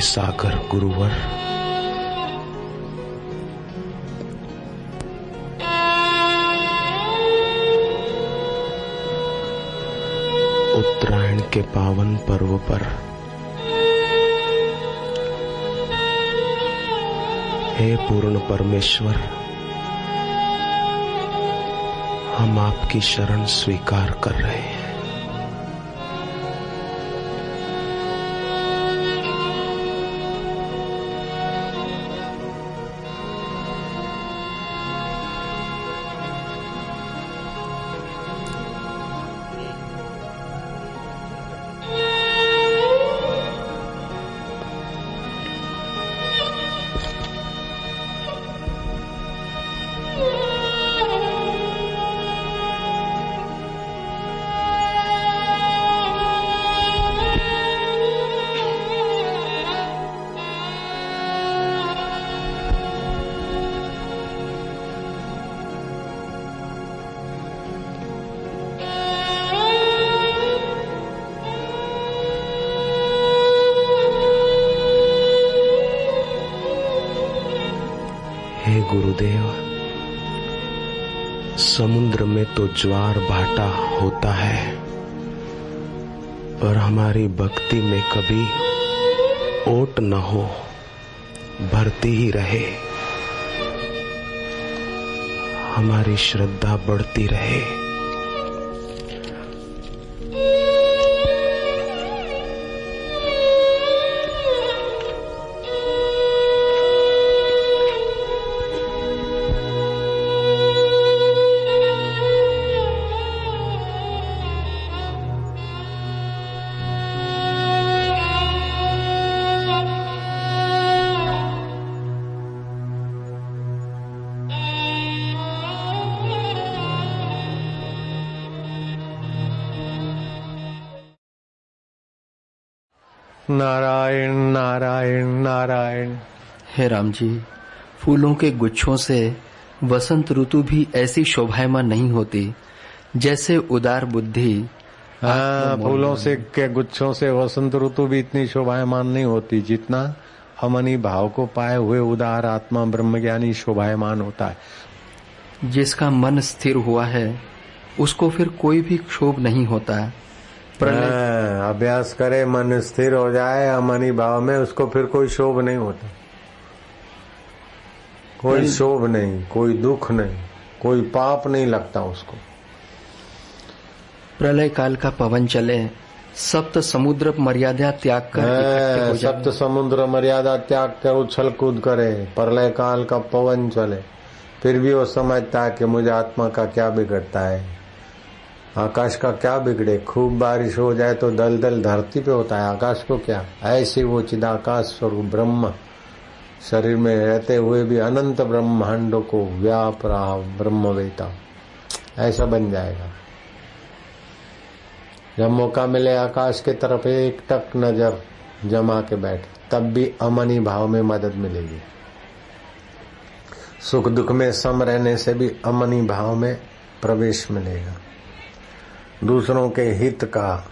सागर गुरुवर। उत्तरायण के पावन पर्व पर। हे पूर्ण परमेश्वर, हम आपकी शरण स्वीकार कर रहे हे। तो ज्वार भाटा होता है पर हमारी भक्ति में कभी ओट न हो, भरती ही रहे। हमारी श्रद्धा बढ़ती रहे। हे राम जी फूलों के गुच्छों से वसंत ऋतु भी ऐसी शोभायमान नहीं होती जैसे उदार बुद्धि हाँ फूलों से के गुच्छों से वसंत ऋतु भी इतनी शोभायमान नहीं होती जितना हमनी भाव को पाए हुए उदार आत्मा ब्रह्मज्ञानी शोभायमान होता है। जिसका मन स्थिर हुआ है उसको फिर कोई भी क्षोभ नहीं होता। हाँ, अभ्यास करे मन स्थिर हो जाए अमनी भाव में उसको फिर कोई शोभ नहीं होता। कोई शोभ नहीं कोई दुख नहीं कोई पाप नहीं लगता उसको। प्रलय काल का पवन चले सप्त समुद्र मर्यादा त्याग कर सप्त समुद्र मर्यादा त्याग कर उछल कूद करे प्रलय काल का पवन चले। फिर भी वो समझता है कि मुझे आत्मा का क्या बिगड़ता है। आकाश का क्या बिगड़े खूब बारिश हो जाए तो दल दल धरती पे होता है आकाश को क्या? ऐसे वो चिदाकाश स्वरूप ब्रह्म। शरीर में रहते हुए भी अनंत ब्रह्मांडों को व्याप रहा ब्रह्मवेता। ऐसा बन जाएगा। जब मौका मिले आकाश के तरफ़ एक टक नज़र जमा के बैठ, तब भी अमनी भाव में मदद मिलेगी। सुख दुख में सम रहने से भी अमनी भाव में प्रवेश मिलेगा। दूसरों के हित का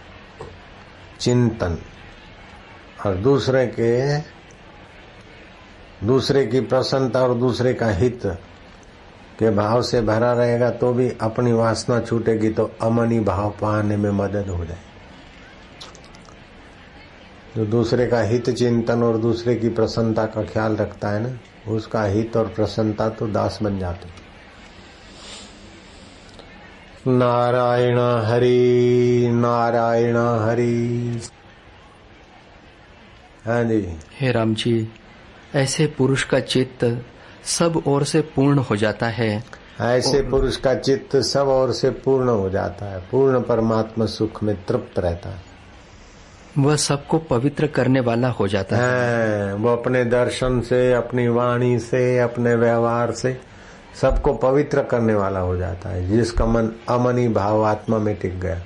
चिंतन और दूसरे के दूसरे की प्रसन्नता और दूसरे का हित के भाव से भरा रहेगा तो भी अपनी वासना छूटेगी तो अमनी भाव पाने में मदद हो जाए। जो दूसरे का हित चिंतन और दूसरे की प्रसन्नता का ख्याल रखता है ना, उसका हित और प्रसन्नता तो दास बन जाते नारायण हरि नारायण हरि। हाँ जी। हे राम जी ऐसे पुरुष का चित्त सब ओर से पूर्ण हो जाता है। ऐसे पुरुष का चित्त सब ओर से पूर्ण हो जाता है। पूर्ण परमात्मा सुख में तृप्त रहता है। वह सबको पवित्र करने वाला हो जाता है। हैं, वो अपने दर्शन से अपनी वाणी से अपने व्यवहार से सबको पवित्र करने वाला हो जाता है जिसका मन अमनी भाव आत्मा में टिक गया।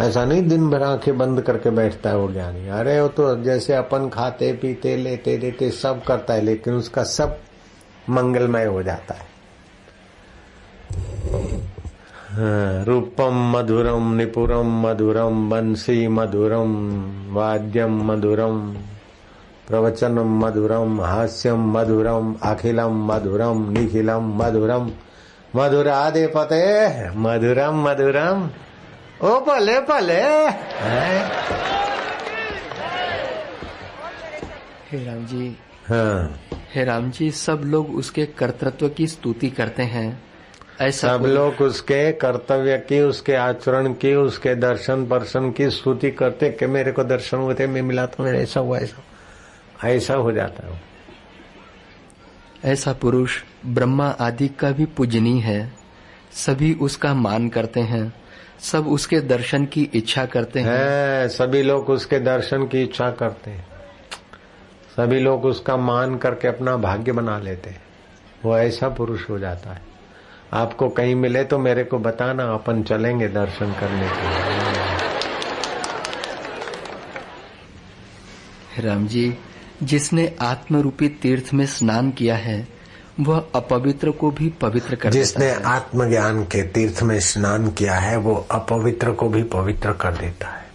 ऐसा नहीं दिन भर आँखें बंद करके बैठता है वो ज्ञानी। अरे वो तो जैसे अपन खाते पीते लेते देते सब करता है लेकिन उसका सब मंगलमय हो जाता है। हाँ, रूपम मधुरम निपुरम मधुरम बंसी मधुरम वाद्यम मधुरम प्रवचनम मधुरम हास्यम मधुरम अखिलम मधुरम निखिलम मधुरम। मधुरादे पते मधुरम मधुरम। ओ भले भले। हे? राम जी। हाँ। हे राम जी सब लोग उसके कर्तृत्व की स्तुति करते हैं। ऐसा सब लोग उसके कर्तव्य की उसके आचरण की उसके दर्शन पर्शन की स्तुति करते कि मेरे को दर्शन हुए थे मैं मिला था मेरे ऐसा हुआ ऐसा ऐसा हो जाता है। ऐसा पुरुष ब्रह्मा आदि का भी पूजनीय है। सभी उसका मान करते हैं। सब उसके दर्शन की इच्छा करते हैं। है सभी लोग उसके दर्शन की इच्छा करते हैं। सभी लोग उसका मान करके अपना भाग्य बना लेते हैं। वो ऐसा पुरुष हो जाता है। आपको कहीं मिले तो मेरे को बताना अपन चलेंगे दर्शन करने के लिए। राम जी जिसने आत्म रूपी तीर्थ में स्नान किया है वह अपवित्र को भी पवित्र कर जिसने आत्मज्ञान के तीर्थ में स्नान किया है वो अपवित्र को भी पवित्र कर देता है।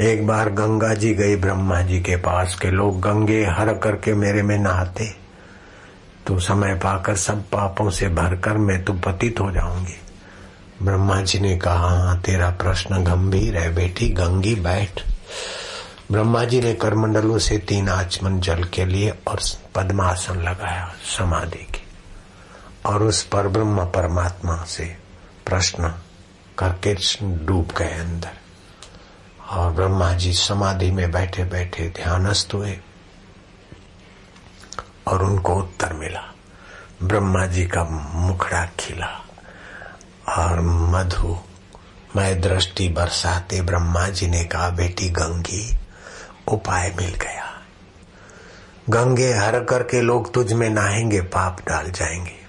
एक बार गंगा जी गई ब्रह्मा जी के पास के लोग गंगे हर करके मेरे में नहाते। तो समय पाकर सब पापों से भरकर मैं तो पतित हो जाऊँगी। ब्रह्मा जी ने कहा "हाँ, तेरा प्रश्न गंभीर है बेटी गंगी बैठ। ब्रह्मा जी ने करमंडलों से तीन आचमन जल के लिए और पद्मासन लगाया समाधि की। और उस पर ब्रह्म परमात्मा से प्रश्न करके डूब गए अंदर। और ब्रह्मा जी समाधि में बैठे बैठे ध्यानस्थ हुए। और उनको उत्तर मिला। ब्रह्मा जी का मुखड़ा खिला। और मधु, मैं दृष्टि बरसाते ब्रह्मा जी ने कहा, बेटी गंगी, उपाय मिल गया। गंगे हर करके लोग तुझ में नहाएँगे, पाप डाल जाएँगे।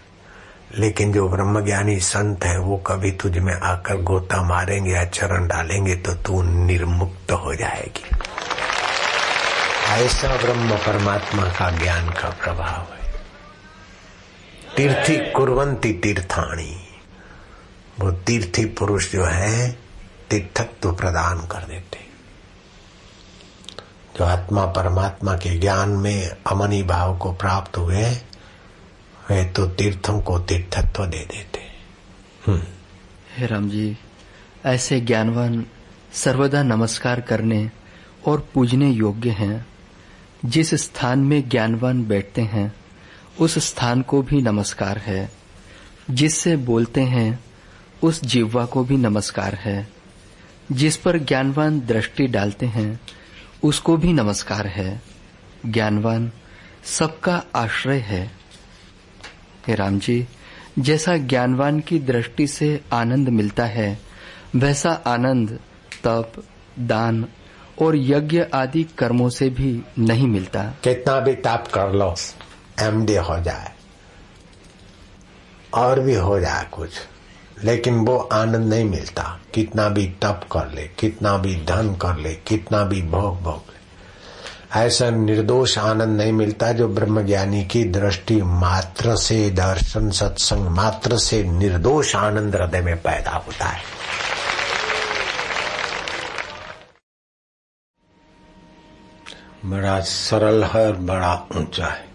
लेकिन जो ब्रह्मज्ञानी संत है, वो कभी तुझ में आकर गोता मारेंगे या चरण डालेंगे तो तू निर्मुक्त हो जाएगी। ऐसा ब्रह्म परमात्मा का ज्ञान का प्रभाव है। तीर्थी कुरवंती तीर्थाणी। वो तीर्थी पुरुष जो है, तीर्थत्व प्रदान कर देते जो आत्मा परमात्मा के ज्ञान में अमनी भाव को प्राप्त हुए वे तो तीर्थों को तीर्थत्व दे देते। हे राम जी, ऐसे ज्ञानवान सर्वदा नमस्कार करने और पूजने योग्य हैं। जिस स्थान में ज्ञानवान बैठते हैं, उस स्थान को भी नमस्कार है। जिससे बोलते हैं, उस जिह्वा को भी नमस्कार है। जिस पर ज्ञानवान दृष्टि डालते हैं, उसको भी नमस्कार है। ज्ञानवान सबका आश्रय है। हे राम जी जैसा ज्ञानवान की दृष्टि से आनंद मिलता है, वैसा आनंद, तप, दान और यज्ञ आदि कर्मों से भी नहीं मिलता। कितना भी ताप कर लो एमडी हो जाए। और भी हो जाए कुछ, लेकिन वो आनंद नहीं मिलता। कितना भी तप कर ले, कितना भी धन कर ले, कितना भी भोग भोग ऐसा निर्दोष आनंद नहीं मिलता जो ब्रह्मज्ञानी की दृष्टि मात्र से दर्शन सत्संग मात्र से निर्दोष आनंद हृदय में पैदा होता है। बड़ा सरल है और बड़ा ऊँचा है।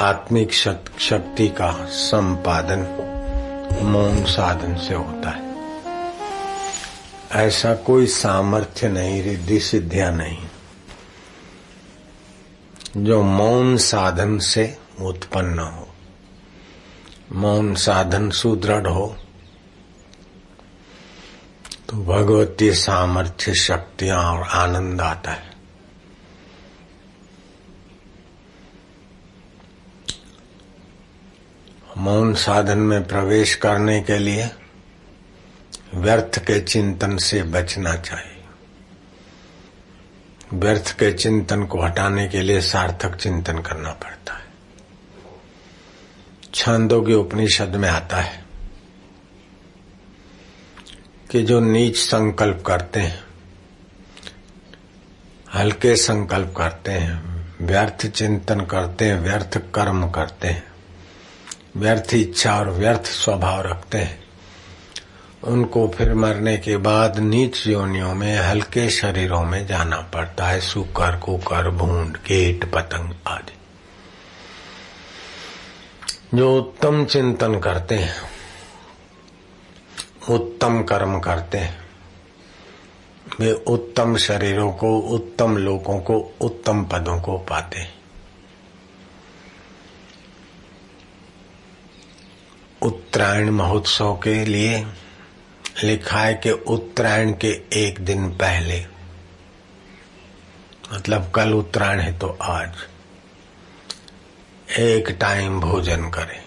आत्मिक शक्ति का संपादन मौन साधन से होता है। ऐसा कोई सामर्थ्य नहीं, रिद्धि सिद्धियाँ नहीं। जो मौन साधन से उत्पन्न हो, मौन साधन सुदृढ़ हो तो भगवती सामर्थ्य शक्तियाँ और आनंद आता है। मौन साधन में प्रवेश करने के लिए व्यर्थ के चिंतन से बचना चाहिए। व्यर्थ के चिंतन को हटाने के लिए सार्थक चिंतन करना पड़ता है। छंदों के उपनिषद में आता है कि जो नीच संकल्प करते हैं, हल्के संकल्प करते हैं, व्यर्थ चिंतन करते हैं, व्यर्थ कर्म करते हैं, व्यर्थ इच्छा और व्यर्थ स्वभाव रखते हैं उनको फिर मरने के बाद नीच योनियों में, हल्के शरीरों में जाना पड़ता है। सुकर, कुकर, भूड, गेट, पतंग आदि। जो उत्तम चिंतन करते हैं, उत्तम कर्म करते हैं, वे उत्तम शरीरों को, उत्तम लोगों को, उत्तम पदों को पाते हैं। उत्तरायण महोत्सव के लिए लिखा है कि उत्तरायण के एक दिन पहले। मतलब कल उत्तरायण है तो आज। एक टाइम भोजन करें।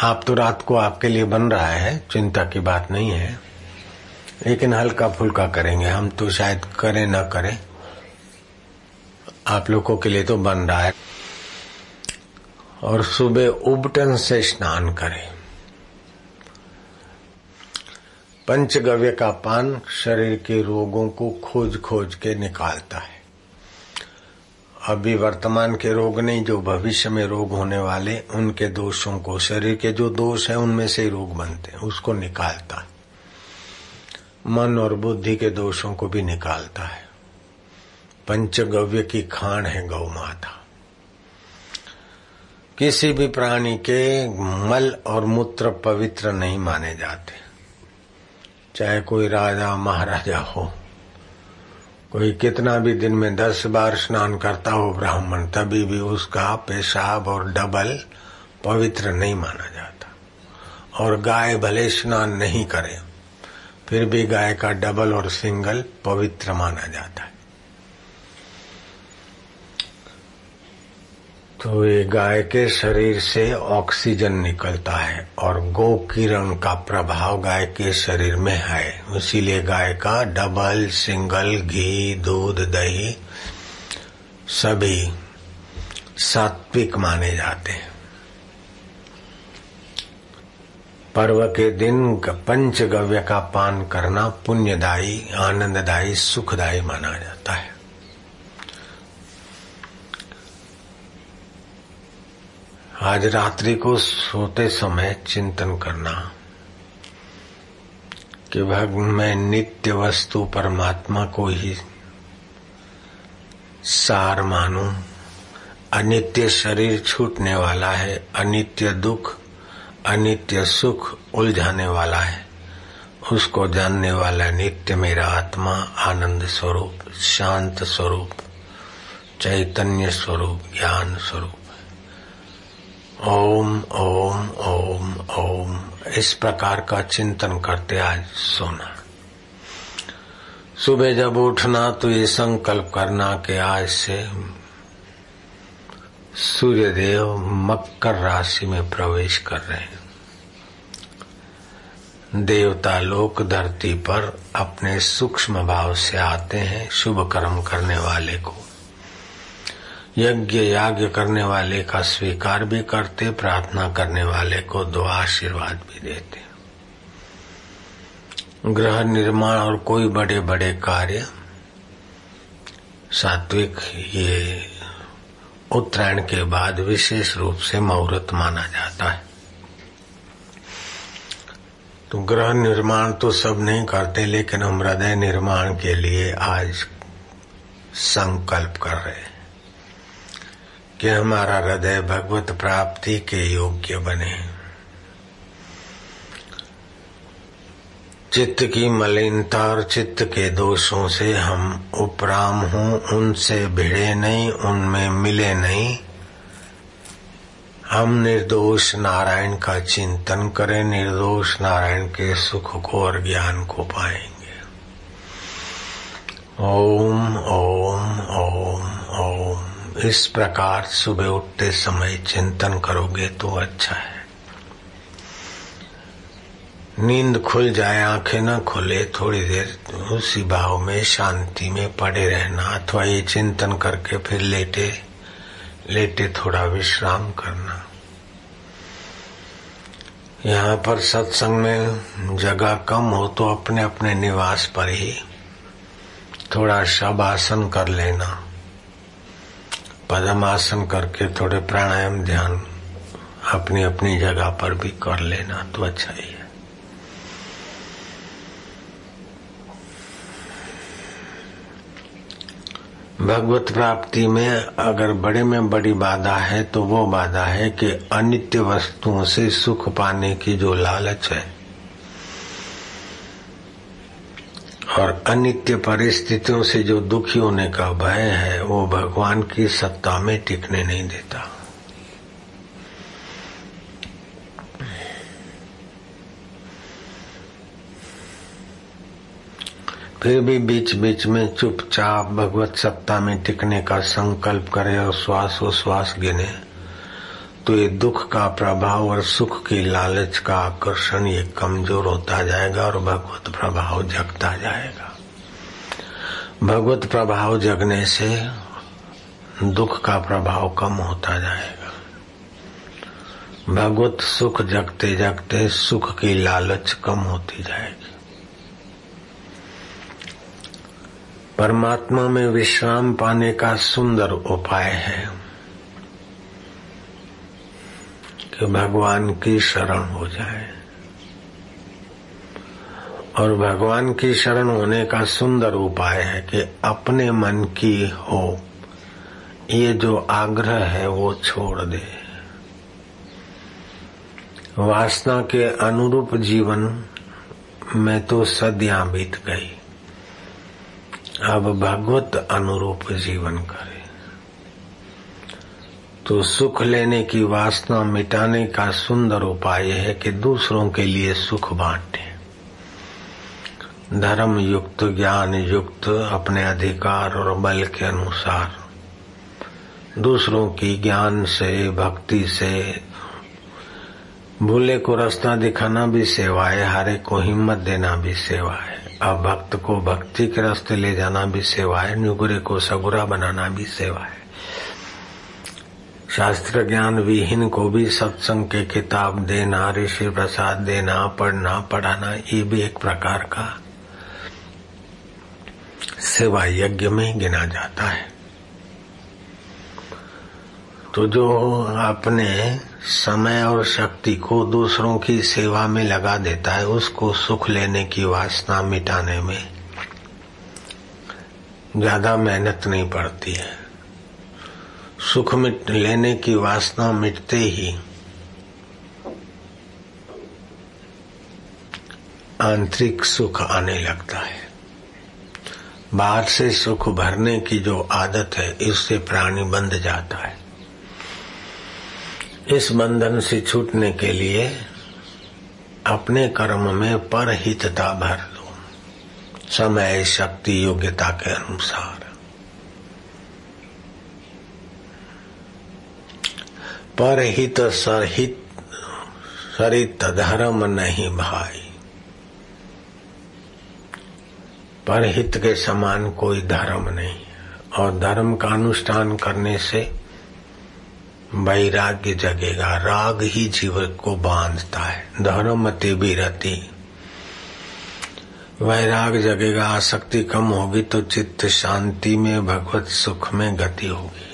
आप तो रात को आपके लिए बन रहा है, चिंता की बात नहीं है। लेकिन हल्का फुल्का करेंगे, हम तो शायद करें ना करें। आप लोगों के लिए तो बन रहा है। और सुबह उबटन से स्नान करें। पंचगव्य का पान शरीर के रोगों को खोज खोज के निकालता है। अभी वर्तमान के रोग नहीं, जो भविष्य में रोग होने वाले, उनके दोषों को, शरीर के जो दोष है, उनमें से रोग बनते हैं, उसको निकालता है। मन और बुद्धि के दोषों को भी निकालता है। पंचगव्य की खान है गौ माता। किसी भी प्राणी के मल और मूत्र पवित्र नहीं माने जाते। चाहे कोई राजा, महाराजा हो। कोई कितना भी दिन में दस बार स्नान करता हो ब्राह्मण, तभी भी उसका पेशाब और डबल पवित्र नहीं माना जाता। और गाय भले स्नान नहीं करे, फिर भी गाय का डबल और सिंगल पवित्र माना जाता है। तो ये गाय के शरीर से ऑक्सीजन निकलता है और गो किरण का प्रभाव गाय के शरीर में है। इसीलिए गाय का डबल, सिंगल, घी, दूध, दही सभी सात्विक माने जाते हैं। पर्व के दिन पंचगव्य का पान करना पुण्यदायी, आनंददायी, सुखदायी माना जाता है। आज रात्रि को सोते समय चिंतन करना कि मैं नित्य वस्तु परमात्मा को ही सार मानू। अनित्य शरीर छूटने वाला है, अनित्य दुख, अनित्य सुख उलझाने वाला है। उसको जानने वाला नित्य मेरा आत्मा, आनंद स्वरूप, शांत स्वरूप, चैतन्य स्वरूप, ज्ञान स्वरूप। ओम ओम ओम ओम। इस प्रकार का चिंतन करते आज सोना। सुबह जब उठना तो ये संकल्प करना कि आज से सूर्यदेव मकर राशि में प्रवेश कर रहे हैं। देवता लोक धरती पर अपने सूक्ष्म भाव से आते हैं, शुभ कर्म करने वाले को। यज्ञ याज्ञ करने वाले का स्वीकार भी करते, प्रार्थना करने वाले को दो आशीर्वाद भी देते। ग्रह निर्माण और कोई बड़े बड़े कार्य, सात्विक ये उत्तरायण के बाद विशेष रूप से मुहूर्त माना जाता है। तो ग्रह निर्माण तो सब नहीं करते, लेकिन हम हृदय निर्माण के लिए आज संकल्प कर रहे हैं। कि हमारा हृदय भगवत प्राप्ति के योग्य बने। चित्त की मलिनता और चित्त के दोषों से हम उपराम हों, उनसे भिड़े नहीं, उनमें मिले नहीं। हम निर्दोष नारायण का चिंतन करें, निर्दोष नारायण के सुख को और ज्ञान को पाएँगे। ओम ओम ओम। इस प्रकार सुबह उठते समय चिंतन करोगे तो अच्छा है। नींद खुल जाए, आँखें न खुले, थोड़ी देर उसी भाव में, शांति में पड़े रहना अथवा ये चिंतन करके फिर लेटे लेटे थोड़ा विश्राम करना। यहाँ पर सत्संग में जगह कम हो तो अपने अपने निवास पर ही थोड़ा शबासन कर लेना। पदमासन करके थोड़े प्राणायाम ध्यान अपनी अपनी जगह पर भी कर लेना तो अच्छा ही है। भगवत प्राप्ति में अगर बड़े में बड़ी बाधा है तो वो बाधा है कि अनित्य वस्तुओं से सुख पाने की जो लालच है और अनित्य परिस्थितियों से जो दुखी होने का भय है, वो भगवान की सत्ता में टिकने नहीं देता। फिर भी बीच बीच में चुपचाप भगवत सत्ता में टिकने का संकल्प करे और श्वास श्वास गिने। तो ये दुख का प्रभाव और सुख की लालच का आकर्षण ये कमज़ोर होता जाएगा और भगवत प्रभाव जगता जाएगा। भगवत प्रभाव जगने से दुख का प्रभाव कम होता जाएगा। भगवत सुख जगते जगते सुख की लालच कम होती जाएगी। परमात्मा में विश्राम पाने का सुंदर उपाय है। कि भगवान की शरण हो जाए। और भगवान की शरण होने का सुंदर उपाय है कि अपने मन की हो, ये जो आग्रह है वो छोड़ दे। वासना के अनुरूप जीवन में तो सदियाँ बीत गई। अब भगवत अनुरूप जीवन करे। तो सुख लेने की वासना मिटाने का सुंदर उपाय है कि दूसरों के लिए सुख बांटे। धर्म युक्त, ज्ञान युक्त, अपने अधिकार और बल के अनुसार। दूसरों की ज्ञान से, भक्ति से, भूले को रास्ता दिखाना भी सेवा है, हरे को हिम्मत देना भी सेवा है। अब भक्त को भक्ति के रास्ते ले जाना भी सेवा है, नुगुरे को सगुरा बनाना भी सेवा है। शास्त्र ज्ञान विहीन को भी सत्संग के किताब देना, ऋषि प्रसाद देना, पढ़ना, पढ़ाना, ये भी एक प्रकार का सेवा यज्ञ में गिना जाता है। तो जो अपने समय और शक्ति को दूसरों की सेवा में लगा देता है, उसको सुख लेने की वासना मिटाने में ज़्यादा मेहनत नहीं पड़ती है। सुख मिट लेने की वासना मिटते ही आंतरिक सुख आने लगता है। बाहर से सुख भरने की जो आदत है, इससे प्राणी बंध जाता है। इस बंधन से छूटने के लिए अपने कर्म में परहितता भर दो समय, शक्ति, योग्यता के अनुसार। परहित सरहित सरित धर्म नहीं भाई। परहित के समान कोई धर्म नहीं। और धर्म का अनुष्ठान करने से वैराग्य जगेगा, राग ही जीवन को बांधता है धर्म रहती वैराग जगेगा, आसक्ति कम होगी तो चित्त शांति में, भगवत सुख में गति होगी।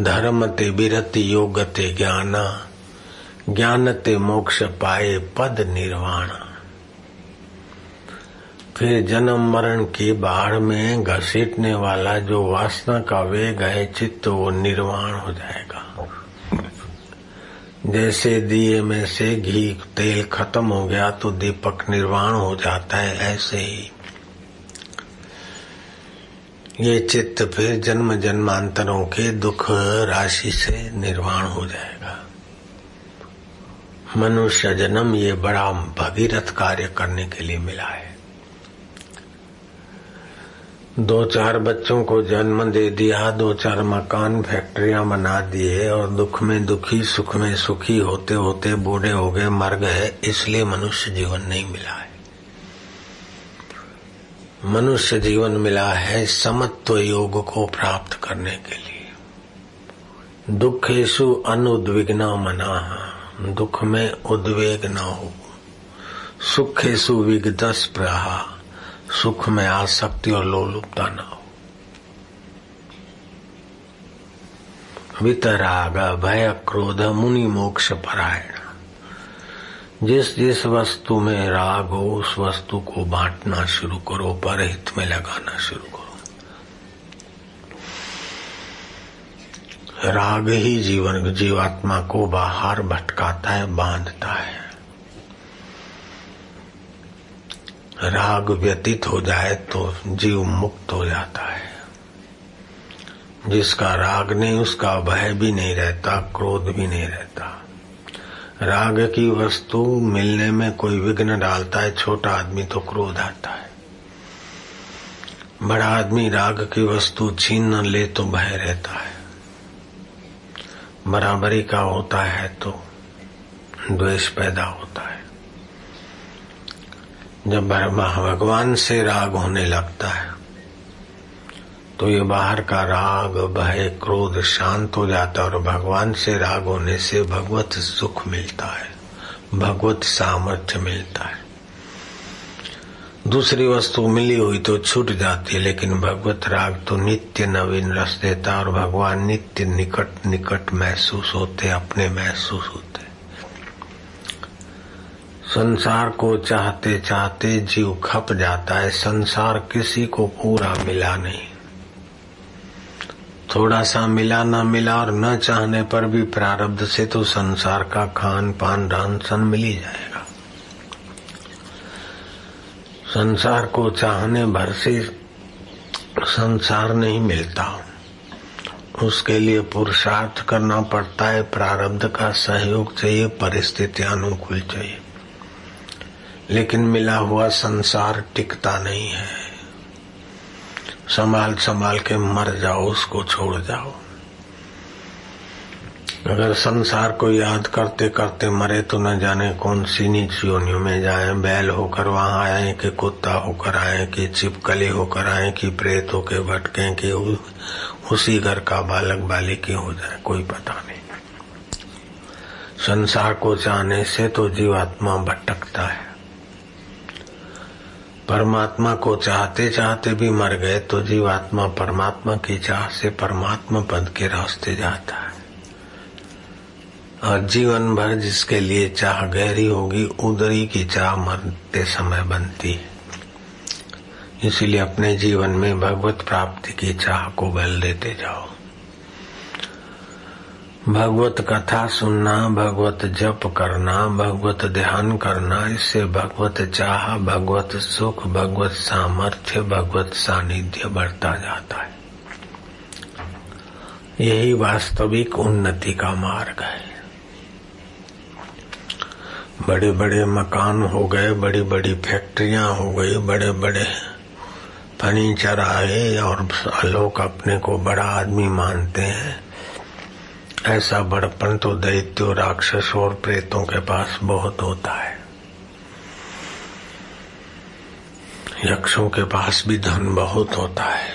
धर्म ते बिरति योग ते ज्ञाना, ज्ञान ते मोक्ष पाए पद निर्वाण। फिर जन्म मरण की बाढ़ में घसीटने वाला जो वासना का वेग है, चित्त वो निर्वाण हो जाएगा। जैसे दिए में से घी तेल खत्म हो गया तो दीपक निर्वाण हो जाता है, ऐसे ही। ये चित्त फिर जन्म जन्मांतरों के दुख राशि से निर्वाण हो जाएगा। मनुष्य जन्म ये बड़ा भगीरथ कार्य करने के लिए मिला है। दो चार बच्चों को जन्म दे दिया, दो चार मकान, फैक्ट्रियाँ बना दिए और दुख में दुखी, सुख में सुखी, होते होते बूढ़े हो गए, मर गए, इसलिए मनुष्य जीवन नहीं मिला है। मनुष्य जीवन मिला है समत्व योग को प्राप्त करने के लिए। दुखेशु अनुद्विग्न मना, दुख में उद्वेग न हो। सुखेशु विगदस प्रहा, सुख में आसक्ति और लोलुपता न हो। वितराग, भय, क्रोध, मुनि मोक्ष परायण जिस जिस वस्तु में राग हो, उस वस्तु को बांटना शुरू करो, पर हित में लगाना शुरू करो। राग ही जीवन, जीवात्मा को बाहर भटकाता है, बांधता है। राग व्यतीत हो जाए तो जीव मुक्त हो जाता है। जिसका राग नहीं, उसका भय भी नहीं रहता, क्रोध भी नहीं रहता। राग की वस्तु मिलने में कोई विघ्न डालता है, छोटा आदमी तो क्रोध आता है। बड़ा आदमी राग की वस्तु छीन न ले तो भय रहता है। बराबरी का होता है तो द्वेष पैदा होता है। जब भगवान से राग होने लगता है तो ये बाहर का राग, भय, क्रोध शांत हो जाता है और भगवान से राग होने से भगवत सुख मिलता है, भगवत सामर्थ्य मिलता है। दूसरी वस्तु मिली हुई तो छूट जाती है, लेकिन भगवत राग तो नित्य नवीन रस देता और भगवान नित्य निकट निकट महसूस होते, अपने महसूस होते। संसार को चाहते चाहते जीव खप जाता है, संसार किसी को पूरा मिला नहीं। थोड़ा सा मिला, न मिला और न चाहने पर भी प्रारब्ध से तो संसार का खान पान रान सन मिल ही जाएगा। संसार को चाहने भर से संसार नहीं मिलता। उसके लिए पुरुषार्थ करना पड़ता है, प्रारब्ध का सहयोग चाहिए, परिस्थिति अनुकूल चाहिए। लेकिन मिला हुआ संसार टिकता नहीं है। संभाल संभाल के मर जाओ, उसको छोड़ जाओ। अगर संसार को याद करते करते मरे तो न जाने कौन सी नीच योनियों में जाए। बैल होकर वहाँ आए, कि कुत्ता होकर आए, कि चिपकली होकर आए, कि प्रेत होकर भटके, कि उसी घर का बालक बालिकी हो जाए, कोई पता नहीं। संसार को जाने से तो जीवात्मा भटकता है। परमात्मा को चाहते चाहते भी मर गए तो जीवात्मा परमात्मा की चाह से परमात्मा पद के रास्ते जाता है। और जीवन भर जिसके लिए चाह गहरी होगी उदरी की चाह मरते समय बनती है। इसीलिए अपने जीवन में भगवत प्राप्ति की चाह को बल देते जाओ। भगवत कथा सुनना, भगवत जप करना, भगवत ध्यान करना, इससे भगवत चाह, भगवत सुख, भगवत सामर्थ्य, भगवत सानिध्य बढ़ता जाता है। यही वास्तविक उन्नति का मार्ग है। बड़े बड़े मकान हो गए बड़ी बड़ी फैक्ट्रियाँ हो गई बड़े बड़े फर्नीचर आए और लोग अपने को बड़ा आदमी मानते हैं। ऐसा बड़पन तो दैत्यो राक्षस और प्रेतों के पास बहुत होता है। यक्षों के पास भी धन बहुत होता है।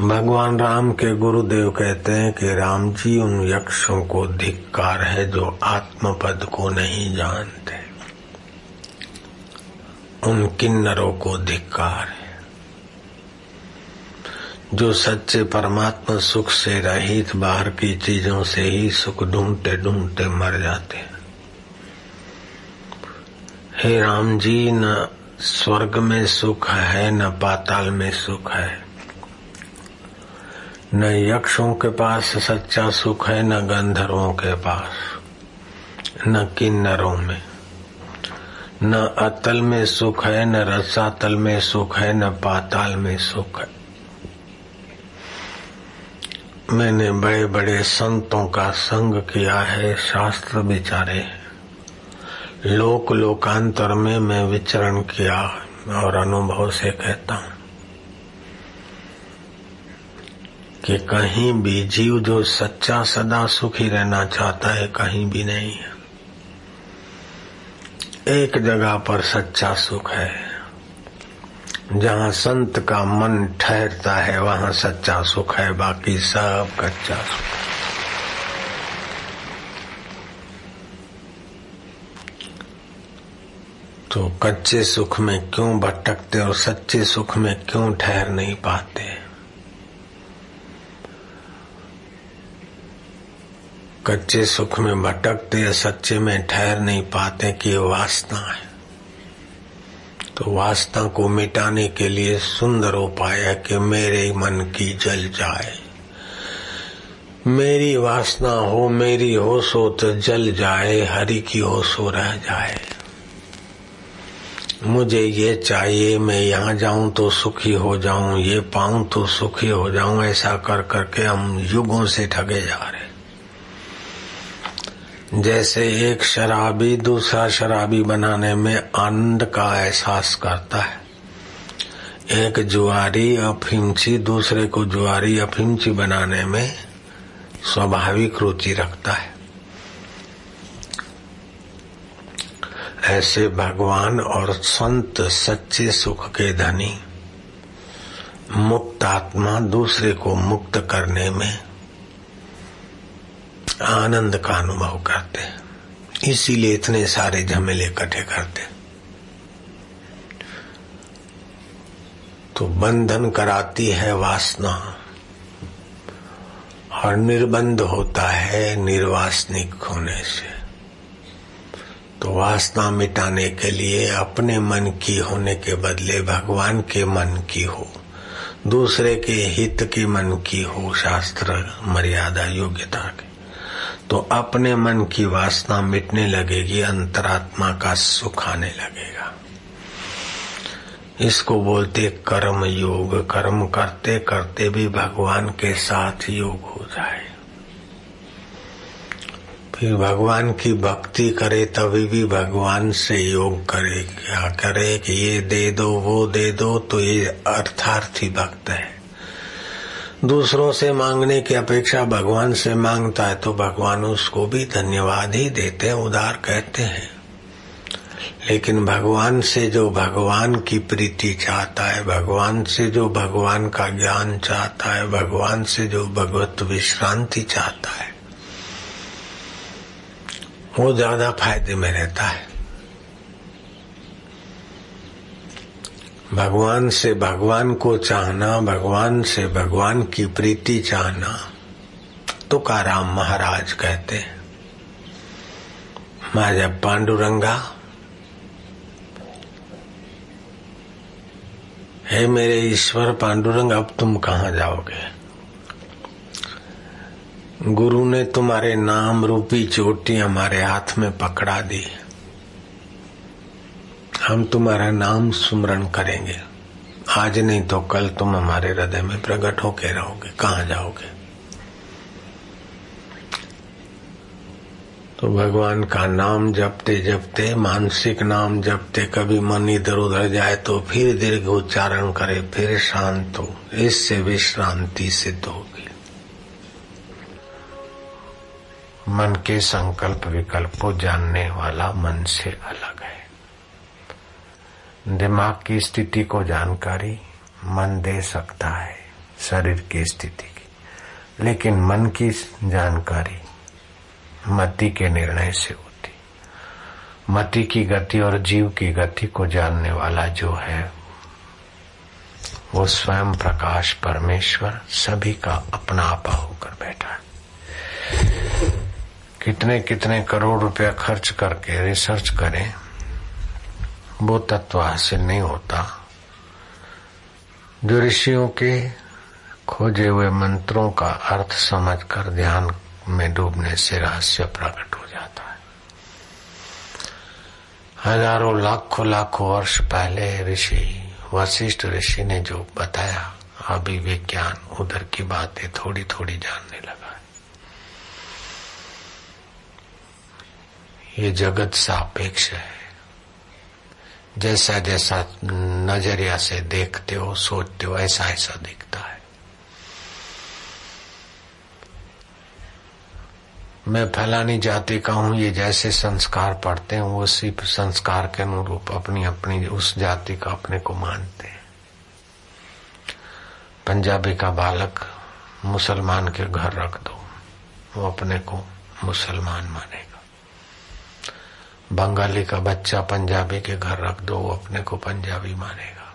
भगवान राम के गुरुदेव कहते हैं कि राम जी उन यक्षों को धिक्कार है जो आत्मपद को नहीं जानते। उन किन्नरों को धिक्कार है। जो सच्चे परमात्मा सुख से रहित बाहर की चीज़ों से ही सुख ढूंढते ढूंढते मर जाते हैं। हे राम जी, न स्वर्ग में सुख है, न पाताल में सुख है। न यक्षों के पास सच्चा सुख है, न गंधर्वों के पास, न किन्नरों में। न अतल में सुख है, न रसातल में सुख है, न पाताल में सुख है। मैंने बड़े बड़े संतों का संग किया है शास्त्र विचारे लोक लोकांतर में मैं विचरण किया और अनुभव से कहता हूँ कि कहीं भी जीव जो सच्चा सदा सुखी रहना चाहता है, कहीं भी नहीं। है एक जगह पर सच्चा सुख है। जहाँ संत का मन ठहरता है, वहाँ सच्चा सुख है, बाकी सब कच्चा सुख। तो कच्चे सुख में क्यों भटकते और सच्चे सुख में क्यों ठहर नहीं पाते? कच्चे सुख में भटकते या सच्चे में ठहर नहीं पाते, कि वासना है। तो वासना को मिटाने के लिए सुंदर उपाय है कि मेरे मन की जल जाए। मेरी वासना हो, मेरी हो, सो तो जल जाए, हरि की हो, सो रह जाए। मुझे ये चाहिए, मैं यहाँ जाऊँ तो सुखी हो जाऊँ, ये पाऊँ तो सुखी हो जाऊँ, ऐसा कर करके हम युगों से ठगे जा रहे जैसे एक शराबी दूसरा शराबी बनाने में आनंद का एहसास करता है। एक जुआरी अफिमची दूसरे को जुआरी अफिमची बनाने में स्वाभाविक रुचि रखता है। ऐसे भगवान और संत सच्चे सुख के धनी, मुक्त आत्मा दूसरे को मुक्त करने में आनंद का अनुभव करते इसीलिए इतने सारे झमेले इकट्ठे करते तो बंधन कराती है वासना। और निर्बंध होता है निर्वासनिक होने से। तो वासना मिटाने के लिए अपने मन की होने के बदले भगवान के मन की हो। दूसरे के हित के मन की हो, शास्त्र मर्यादा योग्यता के। तो अपने मन की वासना मिटने लगेगी, अंतरात्मा का सुख आने लगेगा। इसको बोलते कर्म योग। कर्म करते करते भी भगवान के साथ योग हो जाए। फिर भगवान की भक्ति करे, तभी भी भगवान से योग करे। क्या करे कि ये दे दो, वो दे दो तो ये अर्थार्थी भक्त है। दूसरों से मांगने की अपेक्षा भगवान से माँगता है तो भगवान उसको भी धन्यवाद ही देते हैं, उदार कहते हैं। लेकिन भगवान से जो भगवान की प्रीति चाहता है, भगवान से जो भगवान का ज्ञान चाहता है, भगवान से जो भगवत विश्रांति चाहता है, वो ज़्यादा फ़ायदे में रहता है। भगवान से भगवान को चाहना, भगवान से भगवान की प्रीति चाहना तुकाराम महाराज कहते हैं। माझ्या पांडुरंगा, हे मेरे ईश्वर पांडुरंग, अब तुम कहा जाओगे? गुरु ने तुम्हारे नाम रूपी चोटी हमारे हाथ में पकड़ा दी। हम तुम्हारा नाम सुमरण करेंगे। आज नहीं तो कल तुम हमारे हृदय में प्रकट होके रहोगे। कहा जाओगे? तो भगवान का नाम जपते जपते, मानसिक नाम जपते, कभी मन इधर उधर जाए तो फिर दीर्घ उच्चारण करे, फिर शांत हो। इससे विश्रांति सिद्ध होगी। मन के संकल्प विकल्प को जानने वाला मन से अलग है। दिमाग की स्थिति को जानकारी मन दे सकता है, शरीर की स्थिति की। लेकिन मन की जानकारी मति के निर्णय से होती। मति की गति और जीव की गति को जानने वाला जो है, वो स्वयं प्रकाश परमेश्वर सभी का अपना आपा होकर बैठा है। कितने कितने करोड़ रुपया खर्च करके, रिसर्च करें वो तत्व हासिल नहीं होता। जो ऋषियों के खोजे हुए मंत्रों का अर्थ समझकर ध्यान में डूबने से रहस्य प्रकट हो जाता है। हज़ारों, लाखों लाखों वर्ष पहले ऋषि, वशिष्ठ ऋषि ने जो बताया, अभी विज्ञान उधर की बातें थोड़ी थोड़ी जानने लगा है। ये जगत सापेक्ष है। जैसा जैसा नज़रिया से देखते हो, सोचते हो, ऐसा ऐसा दिखता है। मैं फलानी जाति का हूँ, ये जैसे संस्कार पढ़ते हैं उसी संस्कार के अनुरूप अपनी अपनी, उस जाति का अपने को मानते हैं। पंजाबी का बालक मुसलमान के घर रख दो, वो अपने को मुसलमान मानेगा। बंगाली का बच्चा पंजाबी के घर रख दो, वो अपने को पंजाबी मानेगा।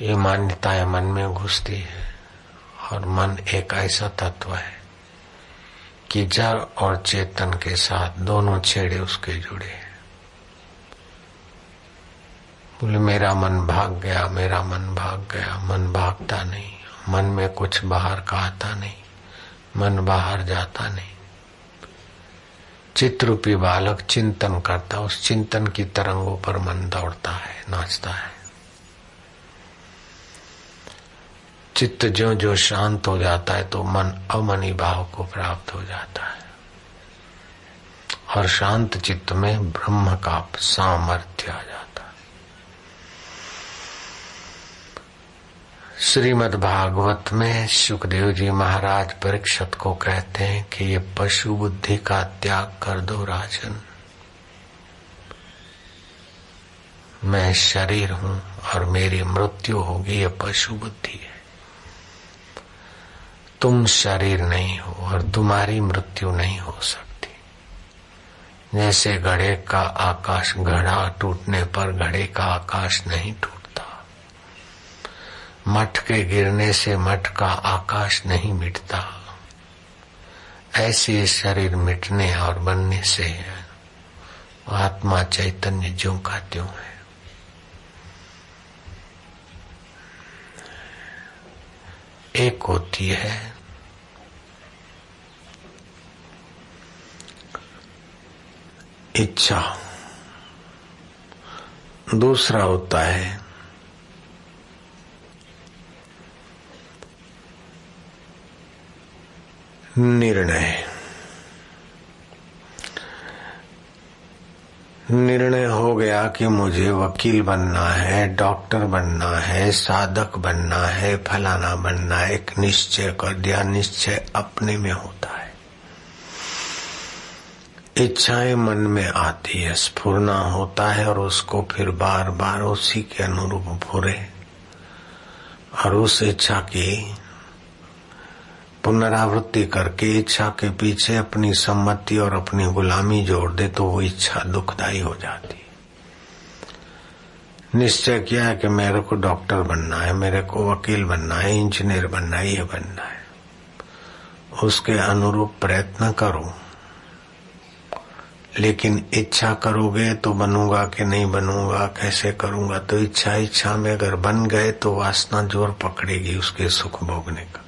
ये मान्यताएँ मन में घुसती है और मन एक ऐसा तत्व है कि जड़ और चेतन के साथ दोनों छेड़े उसके जुड़े बोले, मेरा मन भाग गया, मेरा मन भाग गया, मन भागता नहीं, मन में कुछ बाहर का आता नहीं, मन बाहर जाता नहीं। चित्रूपी बालक चिंतन करता उस चिंतन की तरंगों पर मन दौड़ता है, नाचता है। चित्त जो जो शांत हो जाता है तो मन अमनी भाव को प्राप्त हो जाता है। और शांत चित्त में ब्रह्म का सामर्थ्य आ जाता है। श्रीमद् भागवत में सुखदेव जी महाराज परीक्षत को कहते हैं कि ये पशु बुद्धि का त्याग कर दो राजन। मैं शरीर हूँ और मेरी मृत्यु होगी, ये पशु बुद्धि है। तुम शरीर नहीं हो और तुम्हारी मृत्यु नहीं हो सकती। जैसे घड़े का आकाश घड़ा टूटने पर घड़े का आकाश नहीं टूटता। मठ के गिरने से मठ का आकाश नहीं मिटता। ऐसे शरीर मिटने और बनने से आत्मा चैतन्य ज्यो का त्यों है। एक होती है, इच्छा। दूसरा होता है निर्णय। निर्णय हो गया कि मुझे वकील बनना है, डॉक्टर बनना है, साधक बनना है, फलाना बनना है। एक निश्चय कर दिया, निश्चय अपने में होता है। इच्छाएँ मन में आती है स्फुरना होता है और उसको फिर बार बार उसी के अनुरूप भूरे और उस इच्छा की पुनरावृत्ति करके इच्छा के पीछे अपनी सम्मति और अपनी गुलामी जोड़ दे तो वो इच्छा दुखदायी हो जाती निश्चय किया है कि मेरे को डॉक्टर बनना है, मेरे को वकील बनना है, इंजीनियर बनना है, ये बनना है। उसके अनुरूप प्रयत्न करो। लेकिन इच्छा करोगे तो बनूँगा कि नहीं बनूँगा, कैसे करूँगा? तो इच्छा इच्छा में अगर बन गए तो वासना ज़ोर पकड़ेगी उसके सुख भोगने का।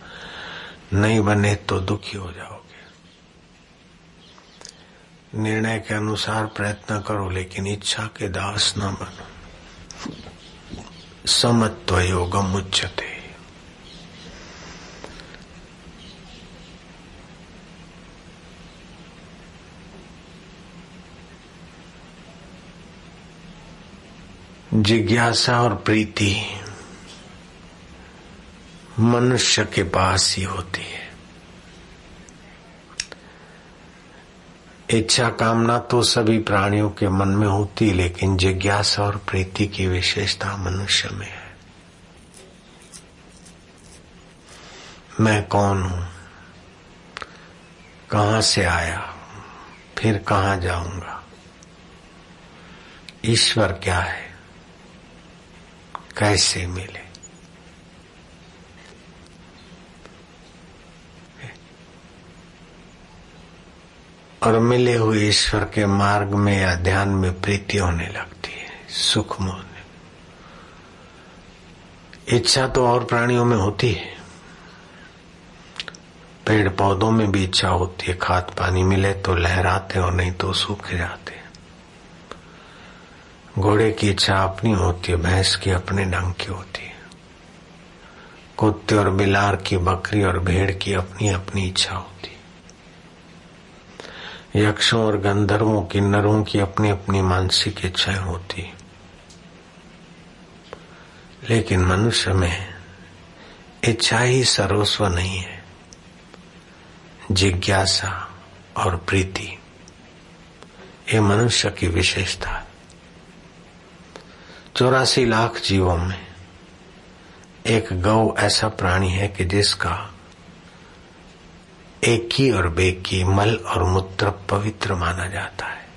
नहीं बने तो दुखी हो जाओगे। निर्णय के अनुसार प्रयत्न करो, लेकिन इच्छा के दास न बनो। समत्व योगम उच्चते जिज्ञासा और प्रीति मनुष्य के पास ही होती है। इच्छा कामना तो सभी प्राणियों के मन में होती है, लेकिन जिज्ञासा और प्रीति की विशेषता मनुष्य में है। मैं कौन हूँ? कहाँ से आया? फिर कहाँ जाऊँगा? ईश्वर क्या है? कैसे मिले? और मिले हुए ईश्वर के मार्ग में या ध्यान में प्रीति होने लगती है, सुख होने इच्छा तो और प्राणियों में होती है। पेड़ पौधों में भी इच्छा होती है। खाद पानी मिले तो लहराते और नहीं तो सूख जाते। घोड़े की इच्छा अपनी होती है, भैंस की अपने ढंग की होती है। कुत्ते और बिलार की, बकरी और भेड़ की अपनी अपनी इच्छा होती है। यक्षों और गंधर्वों की नरों की अपनी अपनी मानसिक इच्छाएँ होती लेकिन मनुष्य में इच्छा ही सर्वस्व नहीं है। जिज्ञासा और प्रीति, ये मनुष्य की विशेषता है। चौरासी लाख जीवों में एक गौ ऐसा प्राणी है कि जिसका एक और बेकी मल और मूत्र पवित्र माना जाता है।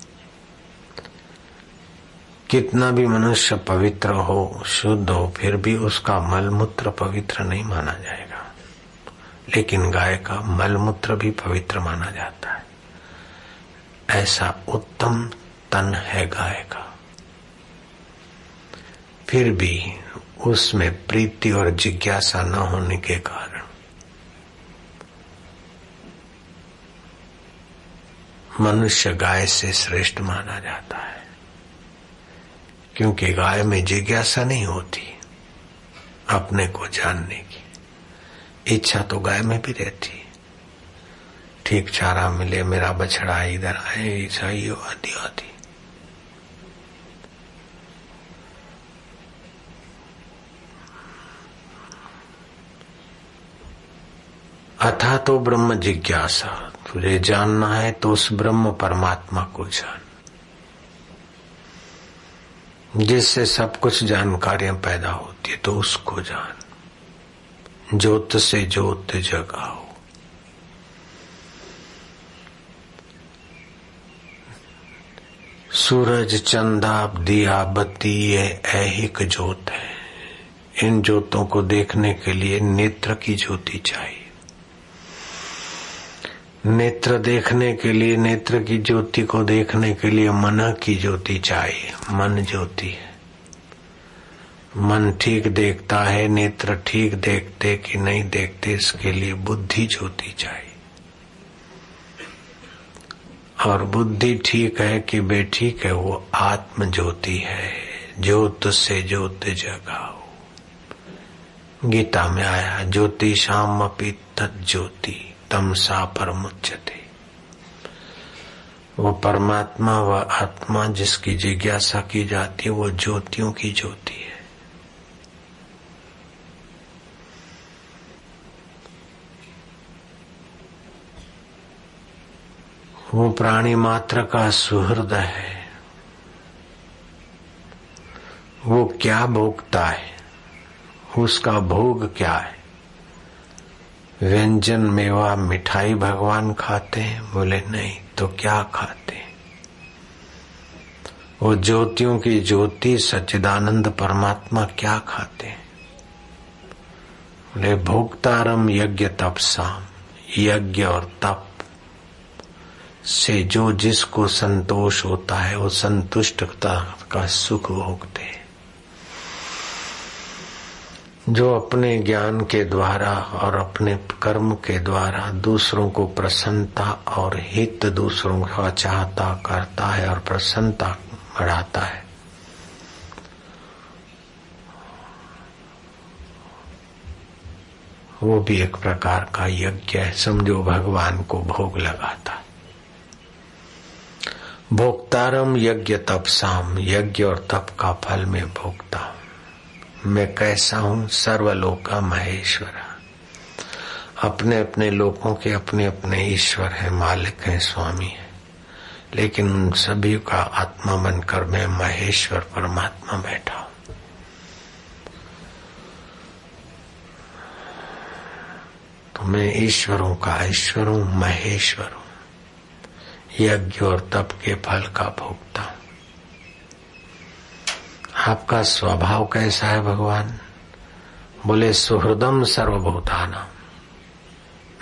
कितना भी मनुष्य पवित्र हो, शुद्ध हो, फिर भी उसका मल मूत्र पवित्र नहीं माना जाएगा। लेकिन गाय का मलमूत्र भी पवित्र माना जाता है। ऐसा उत्तम तन है गाय का। फिर भी उसमें प्रीति और जिज्ञासा न होने के कारण मनुष्य गाय से श्रेष्ठ माना जाता है। क्योंकि गाय में जिज्ञासा नहीं होती अपने को जानने की। इच्छा तो गाय में भी रहती। ठीक चारा मिले, मेरा बछड़ा इधर आए ईसाई आदि आदि अथा तो ब्रह्म जिज्ञासा। तुझे जानना है तो उस ब्रह्म परमात्मा को जान। जिससे सब कुछ जानकारियाँ पैदा होती है तो उसको जान। ज्योत से ज्योत जगाओ। सूरज चंदा दिया बत्ती ये ऐहिक ज्योत है। इन ज्योतों को देखने के लिए नेत्र की ज्योति चाहिए। नेत्र देखने के लिए, नेत्र की ज्योति को देखने के लिए मन की ज्योति चाहिए। मन ज्योति है। मन ठीक देखता है, नेत्र ठीक देखते कि नहीं देखते, इसके लिए बुद्धि ज्योति चाहिए। और बुद्धि ठीक है कि बेठीक है, वो आत्म ज्योति है। ज्योत से ज्योत जगाओ। गीता में आया, ज्योति शाम अपी तत् ज्योति। तमसा परमुच्यते वो परमात्मा व आत्मा जिसकी जिज्ञासा की जाती है, वो ज्योतियों की ज्योति है। वो प्राणी मात्र का सुहृद है। वो क्या भोगता है? उसका भोग क्या है? व्यंजन, मेवा, मिठाई भगवान खाते हैं। बोले, नहीं तो क्या खाते वो ज्योतियों की ज्योति, सच्चिदानंद परमात्मा क्या खाते बोले भोक्तारम यज्ञ तपसाम, यज्ञ और तप से जो जिसको संतोष होता है, वो संतुष्टता का सुख भोगते हैं। जो अपने ज्ञान के द्वारा और अपने कर्म के द्वारा दूसरों को प्रसन्नता और हित दूसरों का चाहता करता है और प्रसन्नता बढ़ाता है। वो भी एक प्रकार का यज्ञ है। समझो भगवान को भोग लगाता। भोक्तारम यज्ञ तपसाम, यज्ञ और तप का फल में भोगता हूँ। मैं कैसा हूँ? सर्वलोका महेश्वर। अपने अपने लोगों के अपने अपने ईश्वर है, मालिक है, स्वामी है। लेकिन उन सभी का आत्मा बनकर मैं महेश्वर परमात्मा बैठा हूँ। तो मैं ईश्वरों का ईश्वर हूँ, महेश्वर हूँ। यज्ञ और तप के फल का भोगता हूँ। आपका स्वभाव कैसा है भगवान? बोले, सुहृदम सर्वभूताना।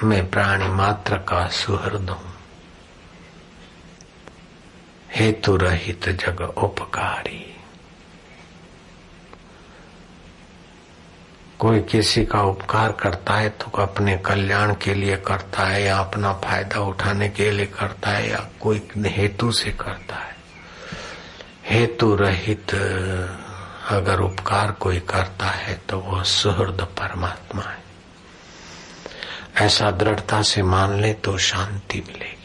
मैं प्राणी मात्र का सुहृद हूँ। हेतु रहित जग उपकारी। कोई किसी का उपकार करता है तो अपने कल्याण के लिए करता है, या अपना फ़ायदा उठाने के लिए करता है, या कोई हेतु से करता है। हेतु रहित, अगर उपकार कोई करता है तो वह सुहृद परमात्मा है। ऐसा दृढ़ता से मान ले तो शांति मिलेगी।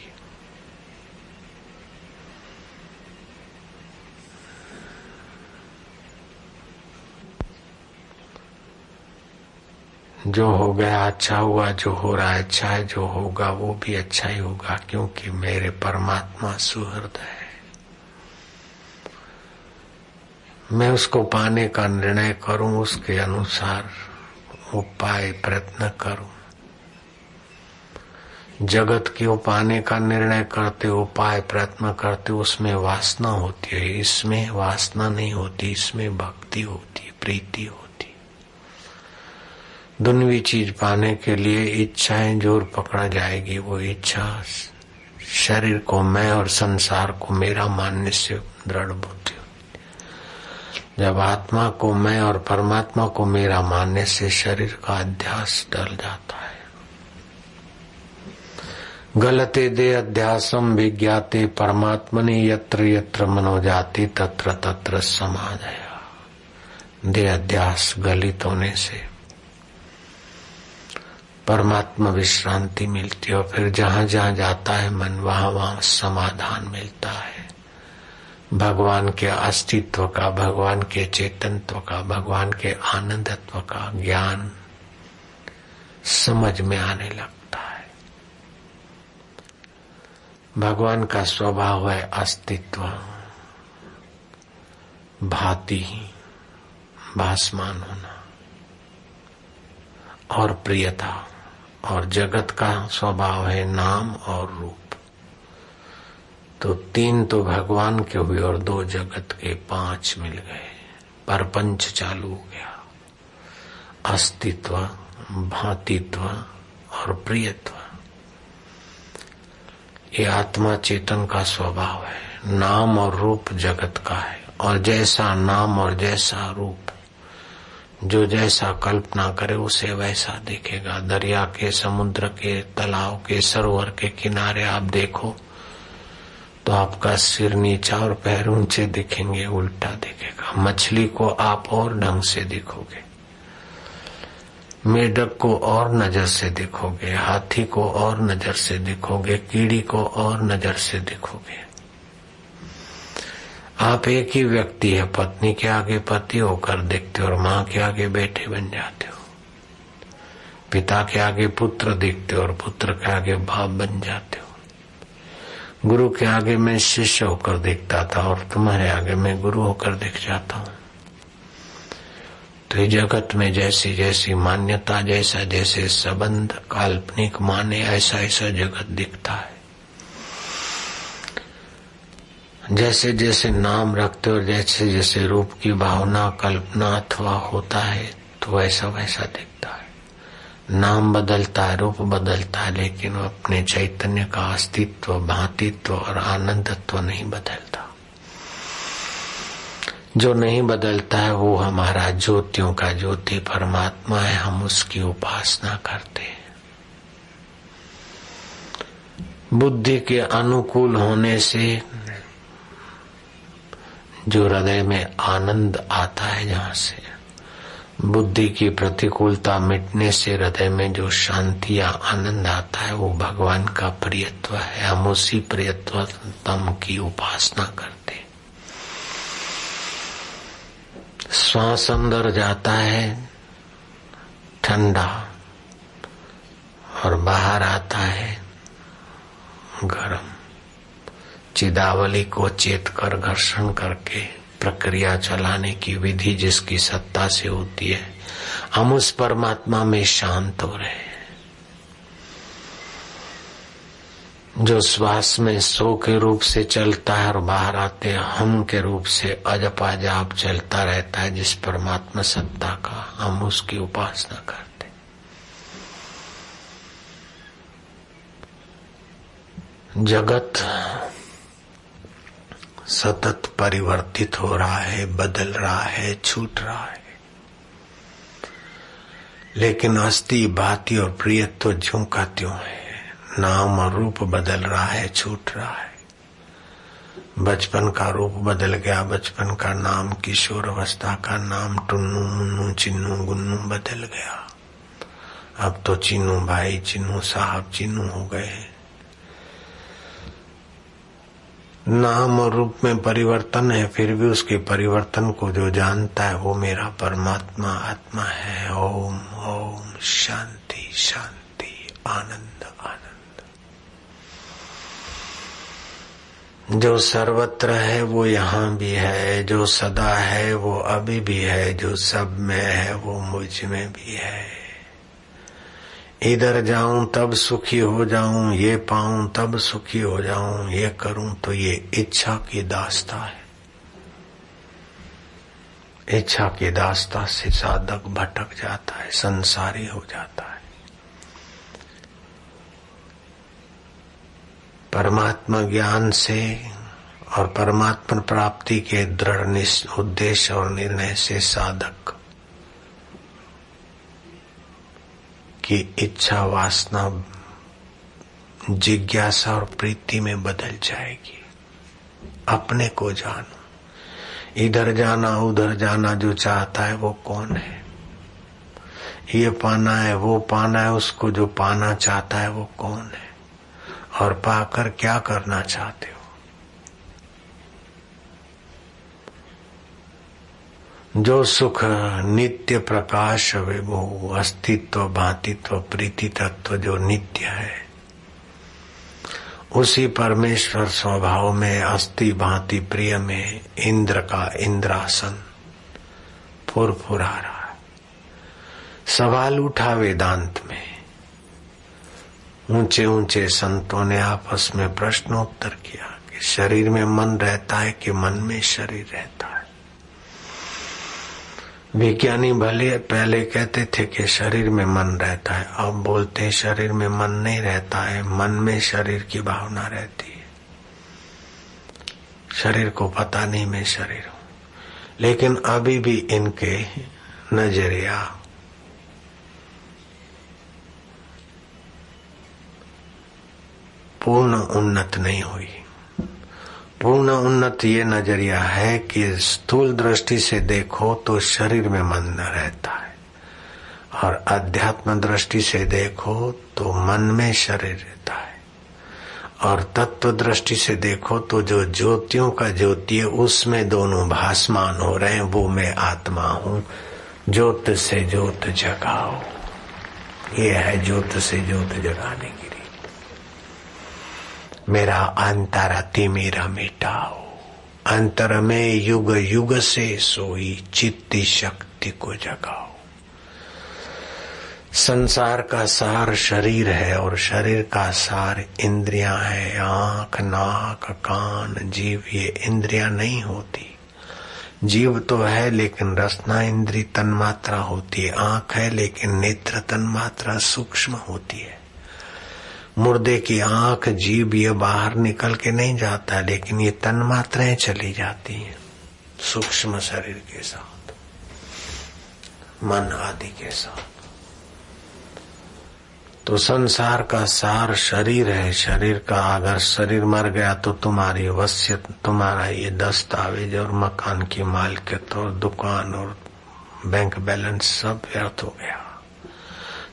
जो हो गया अच्छा हुआ, जो हो रहा है अच्छा है, जो होगा वो भी अच्छा ही होगा, क्योंकि मेरे परमात्मा सुहृद है। मैं उसको पाने का निर्णय करूँ, उसके अनुसार उपाय, प्रयत्न करूँ। जगत को पाने का निर्णय करते, उपाय, प्रयत्न करते, उसमें वासना होती है। इसमें वासना नहीं होती, इसमें भक्ति होती प्रीति होती दुनवी चीज़ पाने के लिए इच्छाएँ ज़ोर पकड़ा जाएगी, वो इच्छा शरीर को, मैं और संसार को, मेरा मानने से दृढ़ बुद्धि जब आत्मा को मैं और परमात्मा को मेरा मानने से शरीर का अध्यास डल जाता है। गलते दे अध्यासम विज्ञाते परमात्मने यत्र यत्र मनो मनोजाति तत्र तत्र समाधया दे अध्यास गलित होने से परमात्मा विश्रांति मिलती है और फिर जहाँ जहाँ जाता है मन, वहाँ वहाँ समाधान मिलता है। भगवान के अस्तित्व का, भगवान के चेतनत्व का, भगवान के आनंदत्व का ज्ञान समझ में आने लगता है। भगवान का स्वभाव है अस्तित्व, भाती, भासमान होना, और प्रियता, और जगत का स्वभाव है नाम और रूप। तो तीन तो भगवान के हुए और दो जगत के पाँच मिल गए। परपंच चालू हो गया। अस्तित्व, भातित्व और प्रियत्व। ये आत्मा चेतन का स्वभाव है। नाम और रूप जगत का है। और जैसा नाम और जैसा रूप, जो जैसा कल्पना करे उसे वैसा दिखेगा। दरिया के, समुद्र के, तालाब के, सरोवर के किनारे आप देखो तो आपका सिर नीचा और पैर ऊँचे दिखेंगे, उल्टा दिखेगा। मछली को आप और ढंग से दिखोगे। मेढक को और नज़र से दिखोगे, हाथी को और नज़र से दिखोगे, कीड़ी को और नज़र से दिखोगे। आप एक ही व्यक्ति है, पत्नी के आगे पति होकर दिखते हो और माँ के आगे बेटे बन जाते हो। पिता के आगे पुत्र दिखते हो और पुत्र के आगे बाप बन जाते हो। गुरु के आगे मैं शिष्य होकर दिखता था और तुम्हारे आगे मैं गुरु होकर दिख जाता हूँ। तो जगत में जैसी जैसी मान्यता जैसा जैसे संबंध, काल्पनिक माने ऐसा ऐसा जगत दिखता है। जैसे जैसे नाम रखते और जैसे जैसे रूप की भावना, कल्पना अथवा होता है तो वैसा वैसा दिखता है। नाम बदलता है, रूप बदलता है, लेकिन वो अपने चैतन्य का अस्तित्व, भातित्व और आनंदत्व नहीं बदलता। जो नहीं बदलता है, वो हमारा ज्योतियों का ज्योति परमात्मा है, हम उसकी उपासना करते हैं। बुद्धि के अनुकूल होने से जो हृदय में आनंद आता है जहाँ से बुद्धि की प्रतिकूलता मिटने से हृदय में जो शांति या आनंद आता है, वो भगवान का प्रियत्व है। हम उसी प्रियत्व तम की उपासना करते श्वास अंदर जाता है, ठंडा, और बाहर आता है, गर्म। चिदावली को चेत कर, घर्षण करके प्रक्रिया चलाने की विधि जिसकी सत्ता से होती है, हम उस परमात्मा में शांत हो रहे जो श्वास में सो के रूप से चलता है और बाहर आते हम के रूप से अजपा जाप चलता रहता है, जिस परमात्मा सत्ता का हम उसकी उपासना करते जगत सतत परिवर्तित हो रहा है, बदल रहा है, छूट रहा है। लेकिन अस्थि, भाती और प्रिय तो ज्यो का त्यों है। नाम और रूप बदल रहा है, छूट रहा है। बचपन का रूप बदल गया, बचपन का नाम, किशोर अवस्था का नाम, टुन्नू, मुन्नू, चिन्नू, गुन्नू बदल गया। अब तो चिन्नू भाई, चिन्नू साहब, चिन्नू हो गए हैं। नाम और रूप में परिवर्तन है, फिर भी उसके परिवर्तन को जो जानता है, वो मेरा परमात्मा आत्मा है। ओम ओम, शांति शांति, आनंद आनंद। जो सर्वत्र है, वो यहाँ भी है, जो सदा है, वो अभी भी है, जो सब में है, वो मुझमें भी है। इधर जाऊँ तब सुखी हो जाऊँ, ये पाऊँ तब सुखी हो जाऊँ, ये करूँ तो ये इच्छा की दास्ता है। इच्छा की दास्ता से साधक भटक जाता है, संसारी हो जाता है। परमात्मा ज्ञान से और परमात्मा प्राप्ति के दृढ़ उद्देश्य और निर्णय से साधक की इच्छा वासना, जिज्ञासा और प्रीति में बदल जाएगी। अपने को जानो। इधर जाना, उधर जाना जो चाहता है वो कौन है? ये पाना है, वो पाना है, उसको जो पाना चाहता है वो कौन है? और पाकर क्या करना चाहते हो? जो सुख नित्य प्रकाश विभो, अस्तित्व, भातित्व, प्रीति तत्व जो नित्य है, उसी परमेश्वर स्वभाव में, अस्थि, भांति, प्रिय में, इंद्र का इंद्रासन फुरफुरा रहा सवाल उठा वेदांत में। ऊँचे ऊँचे संतों ने आपस में प्रश्नोत्तर किया कि शरीर में मन रहता है कि मन में शरीर रहता है? विज्ञानी भले पहले कहते थे कि शरीर में मन रहता है, अब बोलते हैं शरीर में मन नहीं रहता है, मन में शरीर की भावना रहती है। शरीर को पता नहीं मैं शरीर हूँ। लेकिन अभी भी इनके नज़रिया पूर्ण उन्नत नहीं हुई। पूर्ण उन्नत ये नज़रिया है कि स्थूल दृष्टि से देखो तो शरीर में मन न रहता है। और अध्यात्म दृष्टि से देखो तो मन में शरीर रहता है। और तत्व दृष्टि से देखो तो जो ज्योतियों का ज्योति उसमें दोनों भासमान हो रहे हैं, वो मैं आत्मा हूँ। ज्योत से ज्योत जगाओ। ये है ज्योत से ज्योत जगाने की मेरा अंतर मेरा मिटाओ अंतर में युग युग से सोई चित्ती शक्ति को जगाओ। संसार का सार शरीर है और शरीर का सार इंद्रियाँ है। आँख, नाक, कान, जीव, ये इंद्रियाँ नहीं होती। जीव तो है लेकिन रसना इंद्री तन्मात्रा होती है। आँख है लेकिन नेत्र तन्मात्रा सूक्ष्म होती है। मुर्दे की आँख जीव ये बाहर निकल के नहीं जाता, लेकिन ये तन मात्राएँ चली जाती हैं, सूक्ष्म शरीर के साथ, मन आदि के साथ। तो संसार का सार शरीर है, शरीर का अगर शरीर मर गया तो तुम्हारी वसियत, तुम्हारा ये दस्तावेज़ और मकान की मालिकत और दुकान और बैंक बैलेंस सब व्यर्थ हो गया।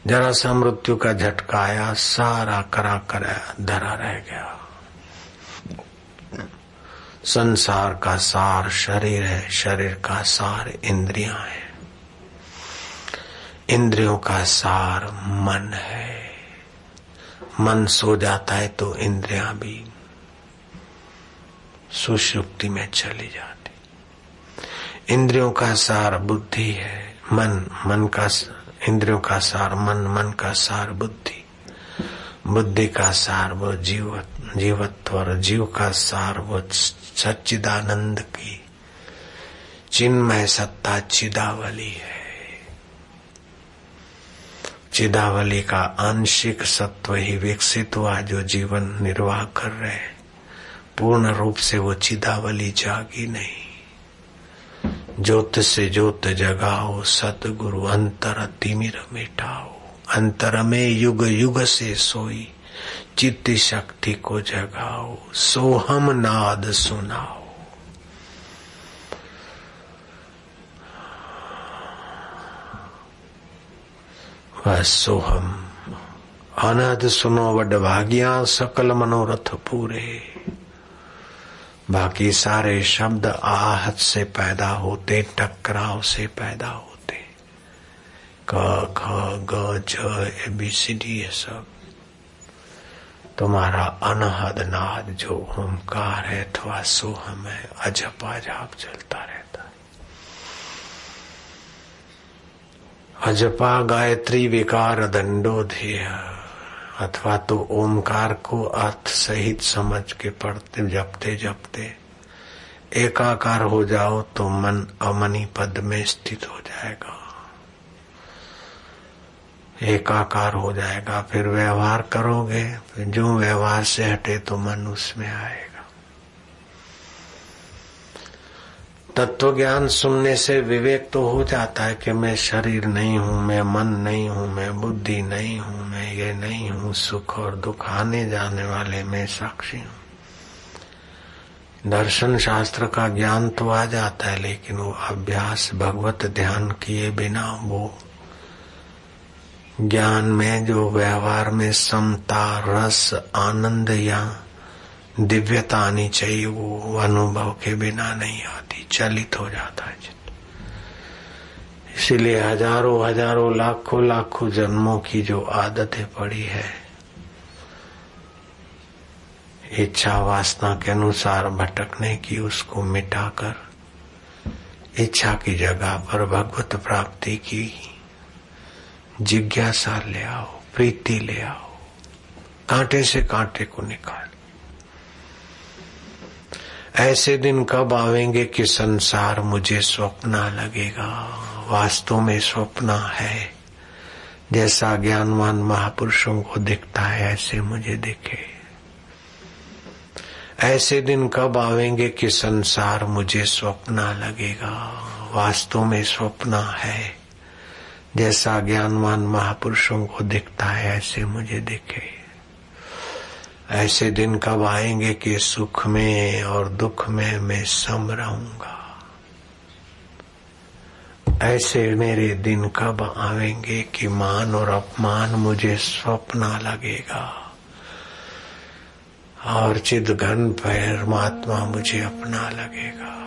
जरा सा मृत्यु का झटका आया सारा करा कर धरा रह गया। संसार का सार, शरीर है, शरीर का सार, इंद्रियाँ है। इंद्रियों का सार मन है। मन सो जाता है तो इंद्रियाँ भी सुषुप्ति में चली जाती। इंद्रियों का सार बुद्धि है, मन मन का इंद्रियों का सार, मन मन का सार, बुद्धि। बुद्धि का सार, वो जीव, जीवत्व और जीव का सार, वो सच्चिदानंद की चिन्मय सत्ता चिदावली है। चिदावली का आंशिक सत्व ही विकसित हुआ जो जीवन निर्वाह कर रहे पूर्ण रूप से वो चिदावली जागी नहीं। ज्योत से ज्योत जगाओ, सतगुरु अंतर तिमिर मिटाओ। अंतर में युग युग से सोई, चित्त शक्ति को जगाओ, सोहम नाद सुनाओ। वह सोहम अनाद सुनो, वड भाग्या सकल मनोरथ पूरे। बाकी सारे शब्द आहत से पैदा होते, टकराव से पैदा होते। क, ख, ग, ज ये सब। तुम्हारा अनहद नाद जो ओंकार है, अथवा सोहम है अजप अजाप चलता रहता अजपा गायत्री विकार दंडोधेय। अथवा तो ओमकार को अर्थ सहित समझ के पढ़ते, जपते जपते। एकाकार हो जाओ तो मन अमनी पद में स्थित हो जाएगा। एकाकार हो जाएगा, फिर व्यवहार करोगे जो व्यवहार से हटे तो मन उसमें आएगा। तत्व ज्ञान सुनने से विवेक तो हो जाता है कि मैं शरीर नहीं हूँ, मैं मन नहीं हूँ, मैं बुद्धि नहीं हूँ, मैं ये नहीं हूँ, सुख और दुख आने जाने वाले मैं साक्षी हूँ। दर्शन शास्त्र का ज्ञान तो आ जाता है, लेकिन वो अभ्यास भगवत ध्यान किए बिना वो ज्ञान में जो व्यवहार में समता, रस, आनंद या दिव्यता आनी चाहिए, वो अनुभव के बिना नहीं आती, चलित हो जाता है इसीलिए हज़ारों हज़ारों, लाखों लाखों जन्मों की जो आदतें पड़ी है, इच्छा वासना के अनुसार भटकने की उसको मिटाकर, इच्छा की जगह पर भगवत प्राप्ति की जिज्ञासा ले आओ, प्रीति ले आओ, कांटे से कांटे को निकाल। ऐसे दिन कब आवेंगे कि संसार मुझे स्वप्न लगेगा? वास्तव में स्वप्न है। जैसा ज्ञानवान महापुरुषों को दिखता है, ऐसे मुझे दिखे। ऐसे दिन कब आवेंगे कि संसार मुझे स्वप्न लगेगा? वास्तव में स्वप्न है। जैसा ज्ञानवान महापुरुषों को दिखता है, ऐसे मुझे दिखे। ऐसे दिन कब आएँगे कि सुख में और दुख में मैं सम रहूँगा? ऐसे मेरे दिन कब आएँगे कि मान और अपमान मुझे स्वप्न लगेगा? और चिद घन परमात्मा मुझे अपना लगेगा।